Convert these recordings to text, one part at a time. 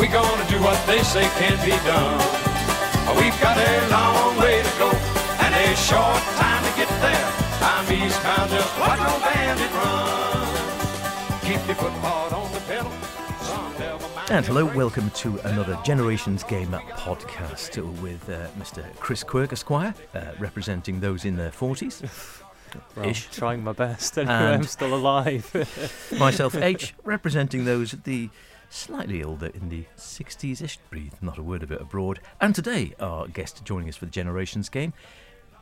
we gonna do what they say can't be done. We've got a long way to go and a short time to get there. I'm eastbound, just watch no bandit run. Keep your foot hard on the pedal. Some never mind And hello, welcome to another Generations Game podcast with uh, Mr. Chris Quirk, Esquire, uh, representing those in their 40s. Well, Ish. trying my best. Anyway, And- I'm still alive. Myself, H, representing those at the slightly older in the 60s ish. Breathe not a word of it abroad. And today, our guest joining us for the Generations Game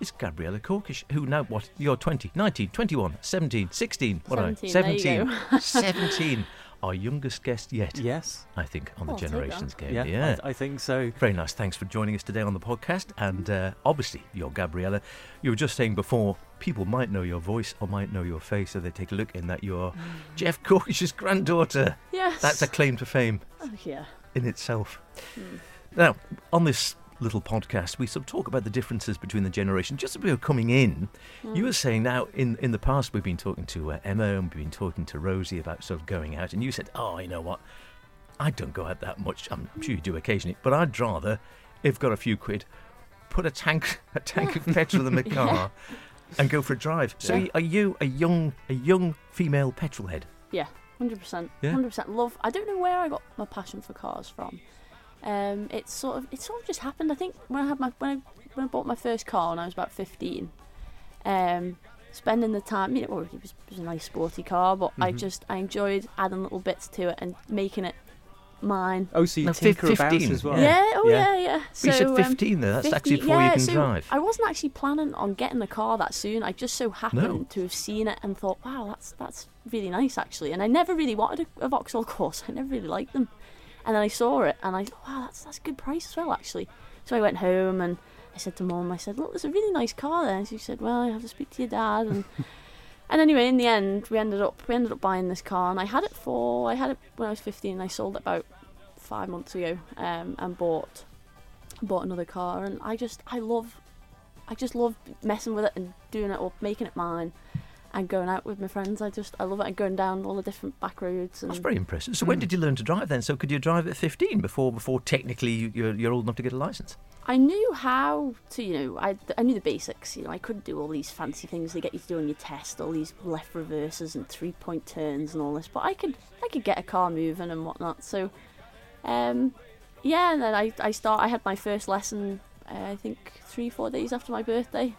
is Gabriela Corkish, who now, what, you're 20, 19, 21, 17, 16, what am I? 17, there you 17. Our youngest guest yet, yes. I think, on the Oh, I'll Generations Game. Yeah, yeah. I, I think so. Very nice. Thanks for joining us today on the podcast. And uh, obviously, you're Gabriela. You were just saying before, people might know your voice or might know your face, so they take a look in that you're Geoff Corkish's granddaughter. Yes. That's a claim to fame Oh, yeah. in itself. Hmm. Now, on this little podcast, we sort of talk about the differences between the generations. Just as we were coming in, Hmm. you were saying now, in, in the past, we've been talking to uh, Emma and we've been talking to Rosie about sort of going out, and you said, Oh, you know what? I don't go out that much. I'm sure you do occasionally, but I'd rather, if got a few quid, put a tank a tank of petrol in the car and go for a drive. So, Yeah. are you a young a young female petrol head? Yeah. Hundred percent. Hundred percent. Love. I don't know where I got my passion for cars from. Um, it's sort of it sort of just happened. I think when I had my when I when I bought my first car when I was about fifteen, um, spending the time, you know, well, it was, it was a nice sporty car, but I Mhm. just I enjoyed adding little bits to it and making it mine. Oh, so you No, fif- tinker about 15, as well. Yeah. oh Yeah. yeah, yeah. But you said um, 15 there. That's 50 actually before yeah, you can so drive. I wasn't actually planning on getting the car that soon. I just so happened No. to have seen it and thought, wow, that's that's really nice actually. And I never really wanted a, a Vauxhall Corsa. I never really liked them. And then I saw it and I thought, wow, that's that's a good price as well actually. So I went home and I said to mum, I said, look, there's a really nice car there. And she said, well, I have to speak to your dad. And and anyway, in the end, we ended up we ended up buying this car, and I had it for I had it when I was 15. And I sold it about five months ago, um, and bought bought another car. And I just I love I just love messing with it and doing it up, making it mine, and going out with my friends. I just I love it and going down all the different back roads. And That's very impressive. So when Mm. did you learn to drive then? So could you drive at 15 before before technically you- you're, you're old enough to get a license? I knew how to, you know, I, I knew the basics. You know, I couldn't do all these fancy things they get you to do on your test, all these left reverses and three point turns and all this. But I could, I could get a car moving and whatnot. So, um, yeah. And then I, I start. I had my first lesson. Uh, I think three, four days after my birthday.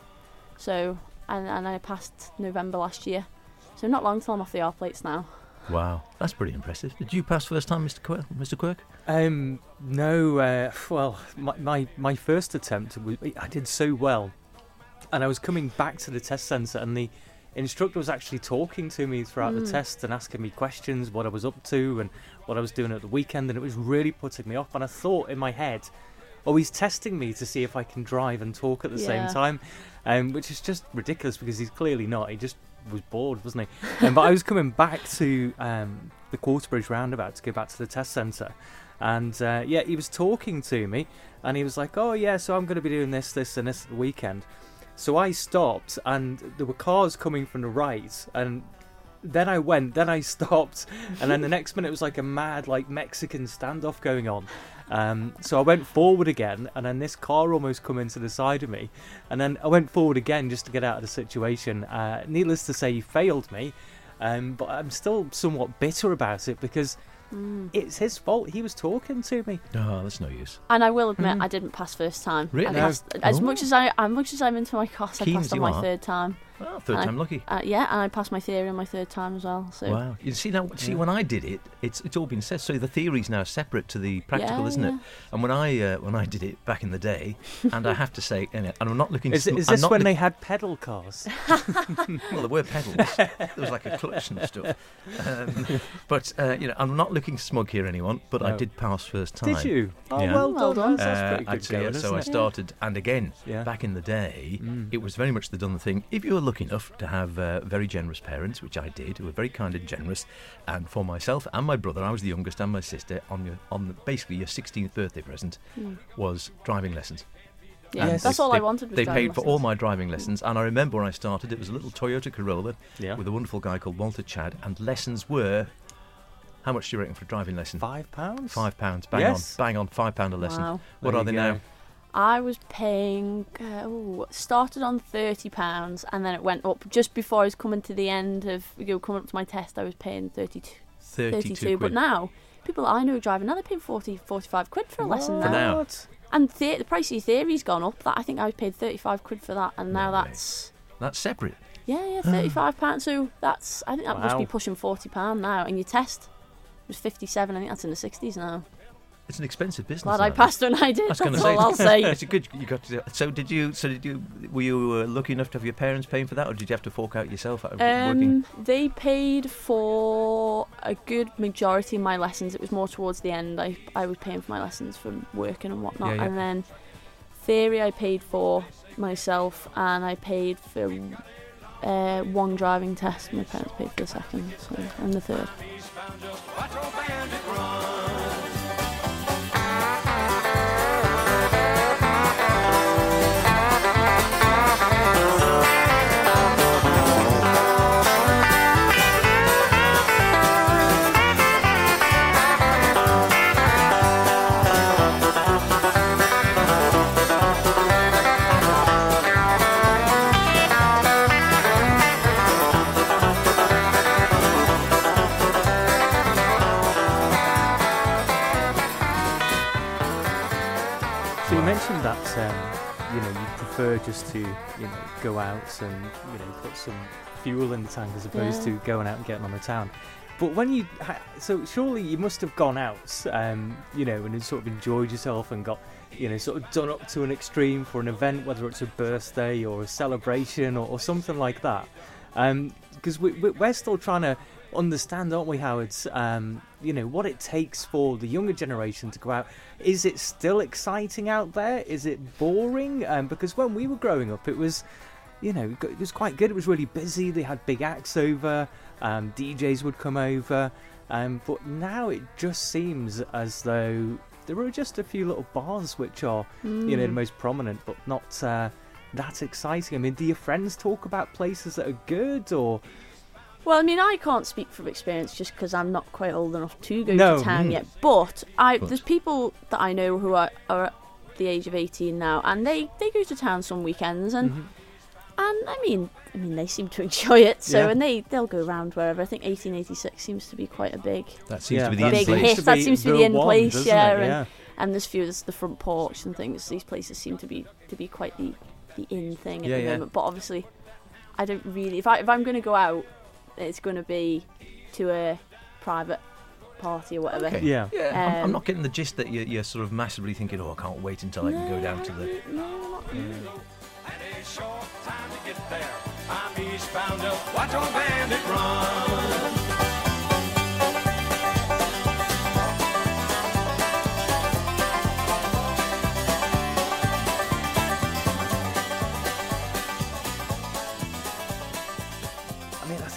So, and and I passed November last year. So not long till I'm off the R plates now. Wow, that's pretty impressive. Did you pass first time, Mr. Quirk? Mr. Quirk? Um, no, uh, well, my, my, my first attempt, was, I did so well. And I was coming back to the test centre, and the instructor was actually talking to me throughout the Mm. test and asking me questions, what I was up to, and what I was doing at the weekend. And it was really putting me off. And I thought in my head, oh, he's testing me to see if I can drive and talk at the Yeah. same time, um, which is just ridiculous because he's clearly not. He just was bored, wasn't he? Um, but I was coming back to um, the Quarterbridge roundabout to go back to the test centre. And uh, yeah, he was talking to me, and he was like, "Oh yeah, so I'm going to be doing this, this, and this at the weekend." So I stopped, and there were cars coming from the right, and then I went, then I stopped, and then the next minute it was like a mad, like Mexican standoff going on. Um, so I went forward again, and then this car almost come into the side of me, and then I went forward again just to get out of the situation. Uh, needless to say, he failed me, um, but I'm still somewhat bitter about it because Mm. it's his fault. He was talking to me. Oh, that's no use. And I will admit, Mhm. I didn't pass first time. Really? I No. passed, as Oh. much as I, as much as I'm into my course, I passed on my are. third time. Well, third I- time lucky. Uh, yeah, and I passed my theory on my third time as well. So Wow. You see now, see Yeah. when I did it, it's it's all been said. So the theory's now separate to the practical, Yeah, isn't it? And when I uh, when I did it back in the day, and I have to say, and I'm not looking. Is, sm- is I'm this not when look- they had pedal cars? Well, there were pedals. there was like a clutch and stuff. Um, but uh, you know, I'm not looking to smug here, anyone. But I did pass first time. Did you? Oh, Yeah. well, Well done. done. That's, that's Uh, pretty good I'd say, going, yeah, so isn't I started, and again, Yeah. back in the day, Mm. it was very much the done thing. If you were lucky enough to have uh, very generous parents, which I did, who were very kind and generous, and for myself and my brother, I was the youngest, and my sister, on your on the, basically your 16th birthday present mm. was driving lessons. yeah, Yes. that's They- all I they- wanted. Was They driving paid for all my driving lessons, and I remember when I started, it was a little Toyota Corolla Yeah. with a wonderful guy called Walter Chad, and lessons were How much do you reckon for a driving lesson? Five pounds. Five pounds. Bang Yes. on. Bang on. Five pound a lesson. Wow. What There are they you now? I was paying. Uh, ooh, started on thirty pounds, and then it went up just before I was coming to the end of you know, coming up to my test. I was paying 32, 32, 32 but now people I know driving another they're paying 40, 45 quid for a lesson For now. now. What? And the, the price of your theory's gone up. That I think I was paid thirty five quid for that, and now No that's That's separate. yeah, yeah, thirty five pounds. So that's I think that must be pushing forty pound now. And your test was fifty seven. I think that's in the sixties now. It's an expensive business. Glad I passed when I did. I was That's going to all say, I'll say. it's a good. You got to. So did you? So did you? Were you uh, lucky enough to have your parents paying for that, or did you have to fork out yourself out of working? Um, they paid for a good majority of my lessons. It was more towards the end. I I was paying for my lessons from working and whatnot, Yeah, yeah. and then theory I paid for myself, and I paid for uh, one driving test. My parents paid for the second, so, and the third. So you mentioned that um, you know you prefer just to you know go out and you know put some fuel in the tank as opposed Yeah. to going out and getting on the town. But when you ha- so surely you must have gone out, um, you know, and sort of enjoyed yourself and got you know sort of done up to an extreme for an event, whether it's a birthday or a celebration or, or something like that. Because we, we, we're still trying to understand, aren't we, Howard? Um, you know what it takes for the younger generation to go out. Is it still exciting out there? Is it boring? Um, because when we were growing up, it was, you know, it was quite good. It was really busy. They had big acts over. Um, DJs would come over. Um, but now it just seems as though there are just a few little bars which are, you know, the Mm. most prominent, but not uh, that exciting. I mean, do your friends talk about places that are good or? Well, I mean, I can't speak from experience just because I'm not quite old enough to go No. to town Mm. yet. But I, course. there's people that I know who are, are at the age of 18 now, and they, they go to town some weekends, and Mhm. and I mean, I mean, they seem to enjoy it. So, Yeah. and they they'll go around wherever. I think 1886 seems to be quite a big, That seems to be the in Big seems place. hit. That seems to be the in one, place, doesn't yeah, it? and- yeah. and there's few there's the front porch and things. These places seem to be to be quite the the in thing at Yeah, the yeah. moment. But obviously, I don't really. If I if I'm going to go out, it's going to be to a private party or whatever. Okay. Yeah. Yeah, I'm, I'm Um, not getting the gist that you're, you're sort of massively thinking, oh, I can't wait until I can go down to the. No, not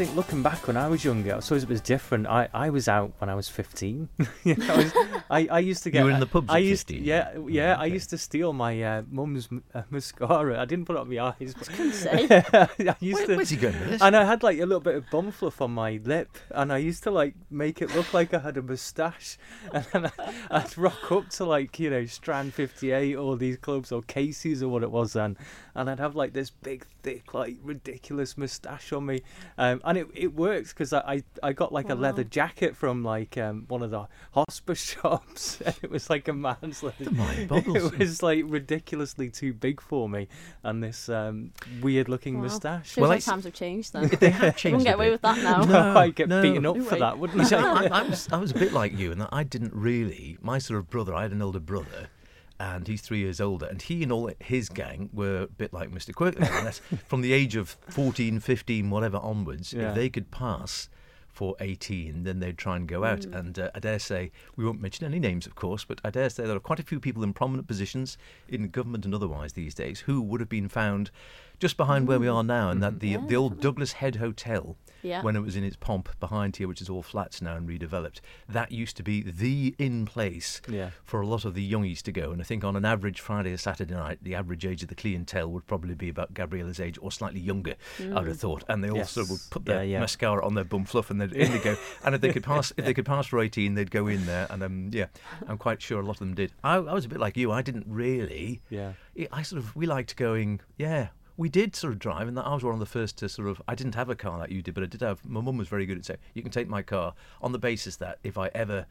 think looking back when I was younger, I suppose it was different. I, I was out when I was 15. Yeah, I, was, I, I used to get. You were in the pubs I at used 15? Yeah, yeah. I Okay. used to steal my uh, mum's uh, mascara. I didn't put it on my eyes. But Couldn't say. I used Where, to. where's he going with this? And I had like a little bit of bum fluff on my lip, and I used to like make it look like I had a moustache, and then I, I'd rock up to like you know Strand 58 or these clubs or Casey's or what it was then, and I'd have like this big, thick, like ridiculous moustache on me, um, and it it worked because I, I I got like a leather jacket from like um, one of the hospice shops, and it was like a man's leather. The. It was like ridiculously too big for me, and this um, weird-looking Wow. moustache. Shows Well, how I s- times have changed then. they have You changed. wouldn't get away with that now. No, no I'd get no. beaten up No for way. that, wouldn't You see, I? I, I was I was a bit like you, and I didn't really. My sort of brother, I had an older brother, and he's three years older, and he and all his gang were a bit like Mr. Quirkley. from the age of 14, 15, whatever onwards, Yeah. if they could pass for 18, then they'd try and go out. And uh, I dare say, we won't mention any names, of course, but I dare say there are quite a few people in prominent positions in government and otherwise these days who would have been found just behind where we mm. are now, and that mm-hmm. the Yeah, the old. Douglas Head Hotel, Yeah. when it was in its pomp behind here, which is all flats now and redeveloped, that used to be the in place Yeah. for a lot of the youngies to go. And I think on an average Friday or Saturday night, the average age of the clientele would probably be about Gabriela's age or slightly younger, I'd have mm. thought. And they also Yes. would put their mascara on their bum fluff and they'd in they go. And if they could pass, if they could pass for eighteen, they'd go in there. And um, yeah, I'm quite sure a lot of them did. I, I was a bit like you. I didn't really. Yeah. I- I sort of we liked going. Yeah, we did sort of drive, and I was one of the first to sort of. I didn't have a car like you did, but I did have. My mum was very good at saying, "You can take my car," on the basis that if I ever,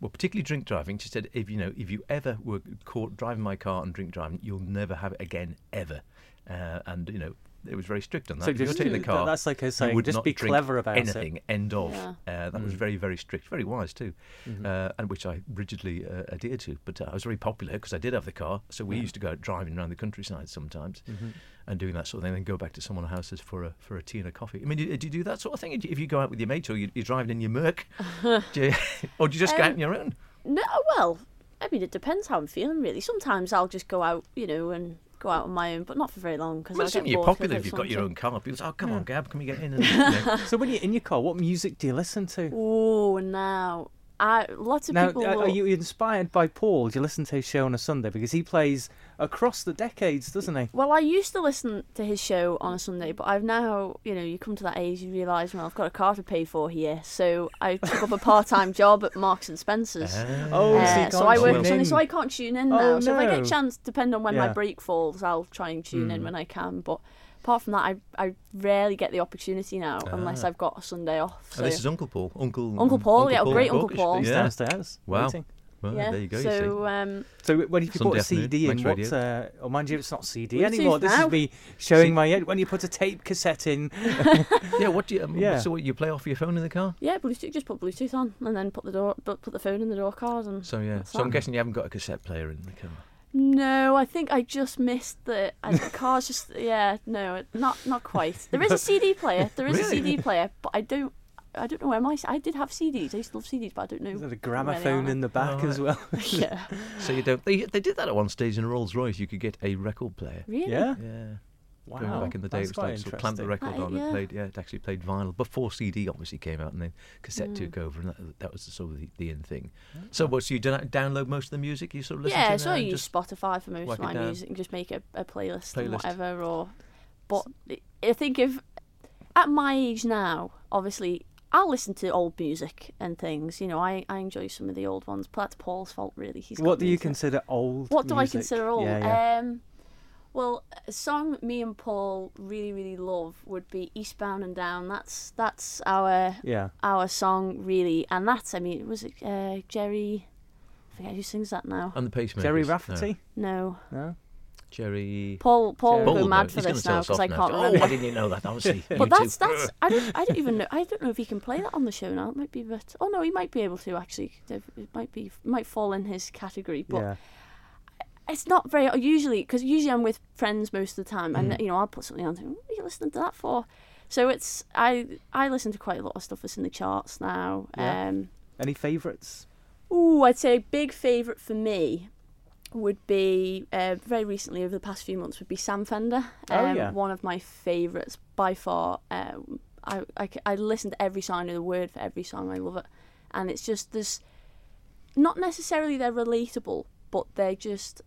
well, particularly drink driving, she said, if you know, if you ever were caught driving my car and drink driving, you'll never have it again, ever. Uh, and you know, it was very strict on that. So if you're just- taking the car, that's like her you saying, would just not be drink clever about it. anything. End of. Yeah. Uh, that was Mm. very, very strict, very wise too, Mm-hmm. uh, and which I rigidly uh, adhered to. But uh, I was very popular because I did have the car, so we used to go out driving around the countryside sometimes, Mm-hmm. and doing that sort of thing. Then go back to someone's houses for a for a tea and a coffee. I mean, do, do you do that sort of thing? If you go out with your mates or you, you're driving in your Merc, do you, or do you just go out Um, on your own? No, well, I mean, it depends how I'm feeling, really. Sometimes I'll just go out, you know, and go out on my own, but not for very long because Well, I get assuming you're popular if you've got your own car. People say, "Oh, come on, Gab, can we get in?" And, you know. So when you're in your car, what music do you listen to? Oh, now I lots of Now, people. Uh, are will- are you inspired by Paul? Do you listen to his show on a Sunday because he plays across the decades, doesn't he? Well, I used to listen to his show on a Sunday, but I've now, you know, you come to that age, you realise, well, I've got a car to pay for here, so I took up a part-time job at Marks and Spencers. Oh, Uh, so so I work tune Sunday, so I can't tune in Oh, now. So if I get a chance, depending on when my break falls, I'll try and tune in Mm. when I can. But apart from that, I I rarely get the opportunity now unless Ah. I've got a Sunday off. So. And this is Uncle Paul. Uncle Uncle Paul, yeah, great Uncle Corkish. Paul. He's Yeah. downstairs. Wow. waiting. Well, yeah. there you go. so you see. um, So when you Sunday put a CD in, Max what? Radio. Uh, oh, mind you, it's not CD Bluetooth anymore. This now. is me showing See- my head. When you put a tape cassette in, yeah, what do you? Um, Yeah. So what, you play off your phone in the car? yeah, Bluetooth. Just put Bluetooth on and then put the door, put put the phone in the door card and. So yeah. That's So I'm guessing you haven't got a cassette player in the car. No, I think I just missed the, I, the car's just yeah no not not quite. There is a CD player. There is a CD player, but I don't I don't know where my I did have CDs. I used to love CDs, but I don't know. there's a gramophone in the back Oh, as well. yeah, So you don't. They they did that at one stage in a Rolls Royce. You could get a record player. really. yeah. Yeah. Wow. Going back in the day, That's it was like quite sort of clamp the record Right, on. It yeah. played, yeah, it actually played vinyl before CD obviously came out, and then cassette Mm. took over, and that, that was the sort of the, the in thing. So, what? So you do download most of the music? You sort of listen Yeah, to so now I use just Spotify for most of my music and just make a, a playlist, and whatever. Or, but I think if at my age now, obviously. I'll listen to old music and things. You know, I, I enjoy some of the old ones. But that's Paul's fault, really. He's What do you into- consider old? What do I consider old? Yeah, yeah. Um, well, a song me and Paul really, really love would be "Eastbound and Down." That's that's our yeah. our song, really, and that's I mean, was it uh, Jerry? I forget who sings that now. and the pacemakers. Jerry No. Rafferty? No, No. Jerry. Paul. Paul Jerry- will Paul go mad knows. for He's gonna this tell now us because off I now. can't Oh, remember. why didn't you know that? Obviously. you But two. that's that's I don't I don't even know I don't know if he can play that on the show now. It might be but oh no he might be able to actually. It might be might fall in his category. But yeah. it's not very usually because usually I'm with friends most of the time, and Mm. you know I'll put something on. And think, what are you listening to that for? So it's I I listen to quite a lot of stuff that's in the charts now. Yeah. Um, Any favourites? ooh, I'd say a big favourite for me would be uh, very recently over the past few months would be Sam Fender. Oh, Um, yeah. one of my favourites by far. Um, I, I I listen to every song, I know the word for every song. I love it, and it's just this, not necessarily they're relatable, but they're just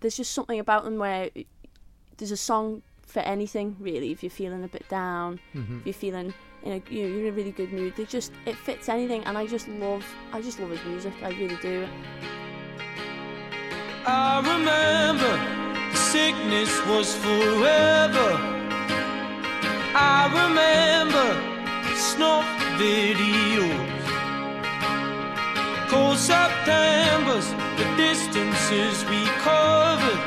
there's just something about them where it- there's a song for anything really. If you're feeling a bit down, Mm-hmm. if you're feeling in a you know, you're in a really good mood, they just it fits anything, and I just love I just love his music. I really do. I remember the sickness was forever. I remember snuff videos. Cold Septembers, the distances we covered,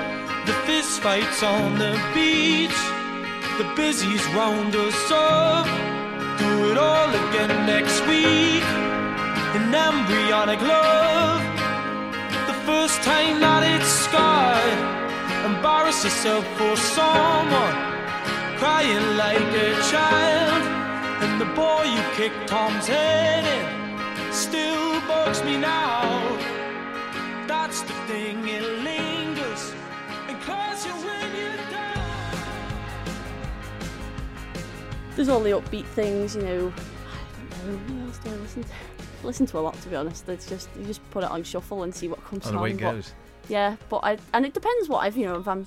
the fist fights on the beach, the busies round us up. Do it all again next week. An embryonic love first time that it's scarred. Embarrass yourself for someone, crying like a child. And the boy you kicked Tom's head in still bugs me now. That's the thing, it lingers and claws you when you're down. there's all the upbeat things, you know. I don't know. What else do I listen to? Listen to a lot, to be honest. It's just you just put it on shuffle and see what comes On on. the way it but- goes. yeah, but I and it depends what I've you know if I'm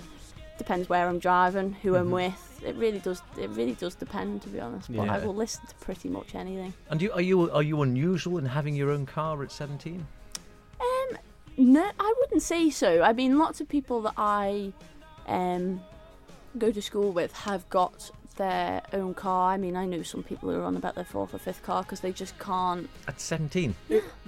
depends where I'm driving, who I'm Mhm. with. It really does. It really does depend, to be honest. But I will listen to pretty much anything. And you, are you are you unusual in having your own car at 17? Um, no, I wouldn't say so. I mean, lots of people that I um go to school with have got their own car. I mean, I know some people who are on about their fourth or fifth car because they just can't. At 17?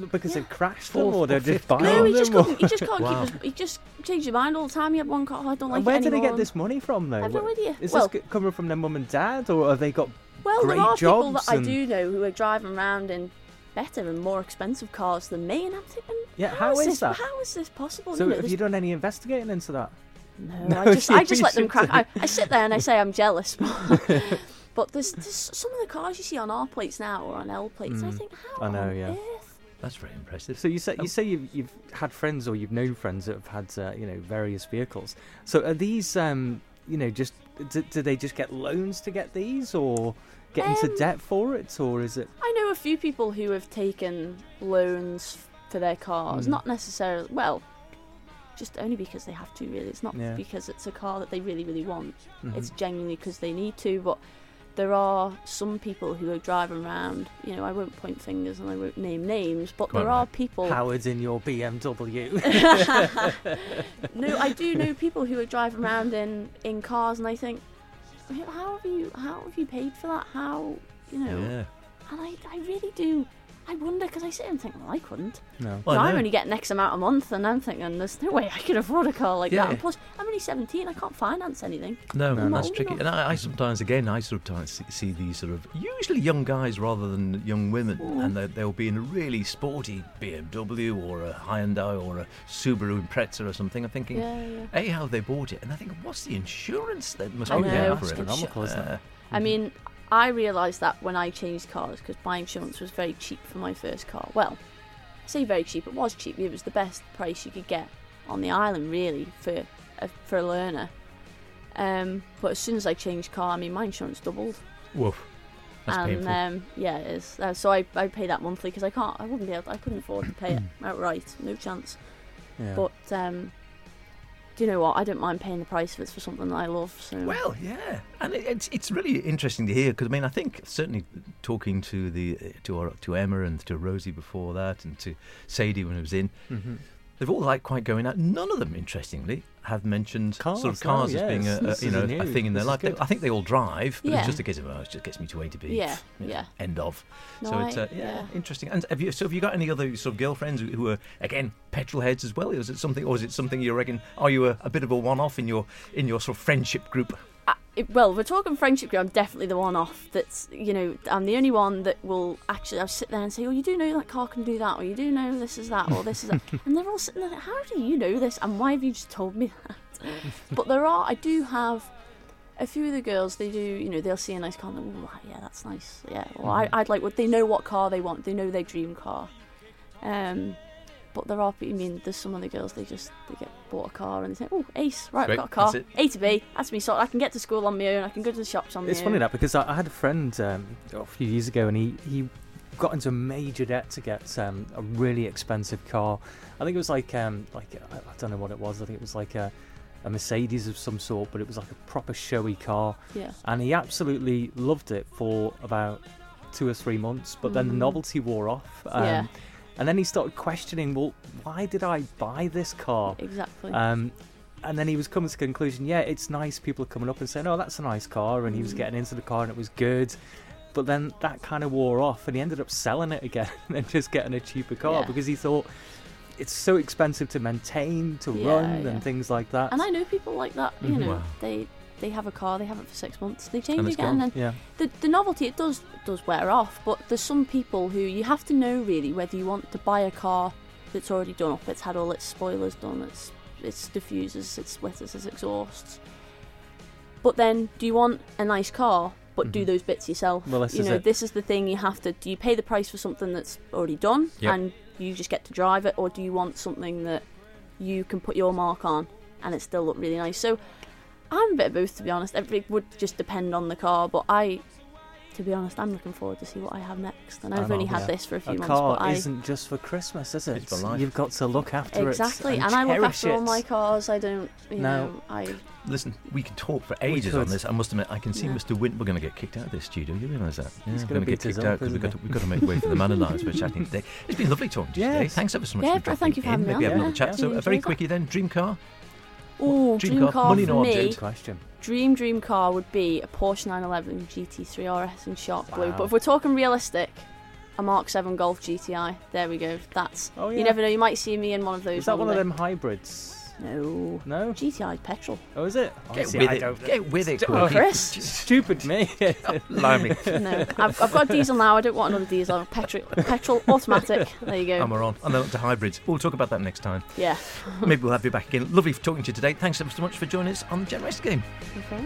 because Yeah. they've crashed them or or they're just buying car. No, them. he just or- couldn't. He just can't Wow. keep. His, he just changed his mind all the time. He had one car. I don't like And where it do they get this money from, though? I have no idea. Is well, this coming from their mum and dad, or have they got? Well, great there are people jobs that I do know who are driving around in better and more expensive cars than me, and I'm thinking, Yeah, how is this, that? How is this possible? So You know, have this- you done any investigating into that? No, No, I just, I just let them crack. I, I sit there and I say I'm jealous, but, but there's, there's some of the cars you see on R plates now or on L plates. I Mm, think, how I know, yeah. earth? That's very impressive. So you say you say you've, you've had friends or you've known friends that have had uh, you know various vehicles. So are these um, you know just do, do they just get loans to get these or get into Um, debt for it or is it? I know a few people who have taken loans for their cars, Mm. not necessarily. Well. Just only because they have to, really. It's not Yeah. because it's a car that they really, really want. Mhm. it's genuinely because they need to but there are some people who are driving around you know i won't point fingers and i won't name names but Go on, there are people Howard's in your BMW. no i do know people who are driving around in in cars and i think how have you how have you paid for that how you know Yeah. and i i really do i wonder because i sit and think well i couldn't no. Well, You I I'm know. only getting X amount a month, and I'm thinking there's no way I could afford a car like Yeah. that. And plus, I'm only 17. I can't finance anything. No, No, that's no. tricky. And I, I sometimes, again, I sometimes see- see these sort of usually young guys rather than young women, Mm. and they- they'll be in a really sporty BMW or a Hyundai or a Subaru Impreza or something. I'm thinking, Yeah, yeah. A, how have they bought it? And I think, what's the insurance that must I be know, there it's for it? astronomical. Uh, I mean, I realised that when I changed cars because my insurance was very cheap for my first car. Well, I say very cheap. It was cheap. It was the best price you could get on the island, really, for a, for a learner. Um, but as soon as I changed car, I mean, my insurance doubled. woof. That's and um, yeah, it is. Uh, so I, I pay that monthly because I can't. I wouldn't be able. I couldn't afford to pay it outright. No chance. Yeah. But um, do you know what? I don't mind paying the price if it's for something that I love. So Well, yeah, and it, it's it's really interesting to hear because I mean I think certainly talking to the to our, to Emma and to Rosie before that and to Sadie when it was in, Mhm. they've all liked quite going out. None of them, interestingly, have mentioned Cars, sort of cars yeah, as being a, a you know a thing in their This life. They. I think they all drive, but Yeah. it's just a case of oh, it just gets me to A to B. Yeah, you know, yeah. End of. No, so it's uh, yeah, yeah. interesting. And have you so have you got any other sort of girlfriends who, who are again petrol heads as well? Is it something, or is it something you reckon? Are you a, a bit of a one-off in your in your sort of friendship group? It- well, we're talking friendship group. I'm definitely the one off. That's you know, I'm the only one that will actually. I'll sit there and say, "Oh, you do know that car can do that, or you do know this is that, or this is that," and they're all sitting there. How do you know this? And why have you just told me that? but there are. I do have a few of the girls. They do. You know, they'll see a nice car. and they'll, Oh, yeah, that's nice. Yeah. Well, I, I'd like what they know what car they want. They know their dream car. Um. But there are, I mean, there's some of the girls. They just they get bought a car and they say, "Oh, ace, right, I've got a car, that's. A to B. That's me. So I can get to school on my own. I can go to the shops on my It's own." funny that because I, I had a friend um, a few years ago, and he, he got into major debt to get um, a really expensive car. I think it was like um, like I, I don't know what it was. I think it was like a, a Mercedes of some sort, but it was like a proper showy car, Yeah. and he absolutely loved it for about two or three months. But then the Mhm. novelty wore off, um, Yeah. And then he started questioning, well, why did I buy this car? Exactly. Um, and then he was coming to the conclusion, yeah, it's nice. People are coming up and saying, oh, that's a nice car. And he was Mm. getting into the car and it was good. But then that kind of wore off and he ended up selling it again and just getting a cheaper car Yeah. because he thought it's so expensive to maintain, to Yeah, run, yeah. and things like that. and I know people like that. You Mhm. know, Wow. they they have a car, they have it for six months, they change And again, gone. and yeah. the the novelty it does does wear off. But there's some people who you have to know really whether you want to buy a car that's already done up. It's had all its spoilers done. Its its diffusers, its splitters, its exhausts. But then, do you want a nice car? But do Mhm. those bits yourself. Well, this you is know, it. this is the thing you have to. Do you pay the price for something that's already done Yep. and you just get to drive it, or do you want something that you can put your mark on and it still look really nice? So I'm a bit of both, to be honest. It would just depend on the car, but I, to be honest, I'm looking forward to see what I have next. And I I've only know, had yeah. this for a few A months, car but I isn't just for Christmas, is it? It's for life. You've got to look after exactly, it. Exactly, and, I look cherish after all my cars. I don't, you No. know, I Listen, we could talk for ages on could. this. I must admit, I can see Yeah. Mr. Wint. We're going to get kicked out of this studio. You realise that? Yeah, He's we're gonna going to get us kicked up, out because we've got, to, isn't we've got to make way for the man alive we're chatting today. It's been lovely talking to you today. Yes. Thanks ever so much Yeah, for dropping thank you for in. having me Maybe on, have another yeah. chat. Yeah. So, Really uh, very enjoyed that. quickly then, dream car. Oh dream dream, car, car, money for no me. object. Question. Dream dream car would be a Porsche 911 GT3 RS in shark blue. But if we're talking realistic, a Mark 7 Golf GTI. There we go. That's Oh yeah. you never know. You might see me in one of those. Is that one of them hybrids? No. No. GTI petrol. Oh, is it? Get Honestly, with I it. don't- Get with it, Oh, Corky. Chris. Stupid me. Blimey. No, I've, I've got a diesel now. I don't want another diesel. Petrol, petrol, automatic. There you go. And we're on. And then on to hybrids. We'll talk about that next time. yeah. Maybe we'll have you back again. Lovely talking to you today. Thanks ever so much for joining us on the Gen Race Game. Okay.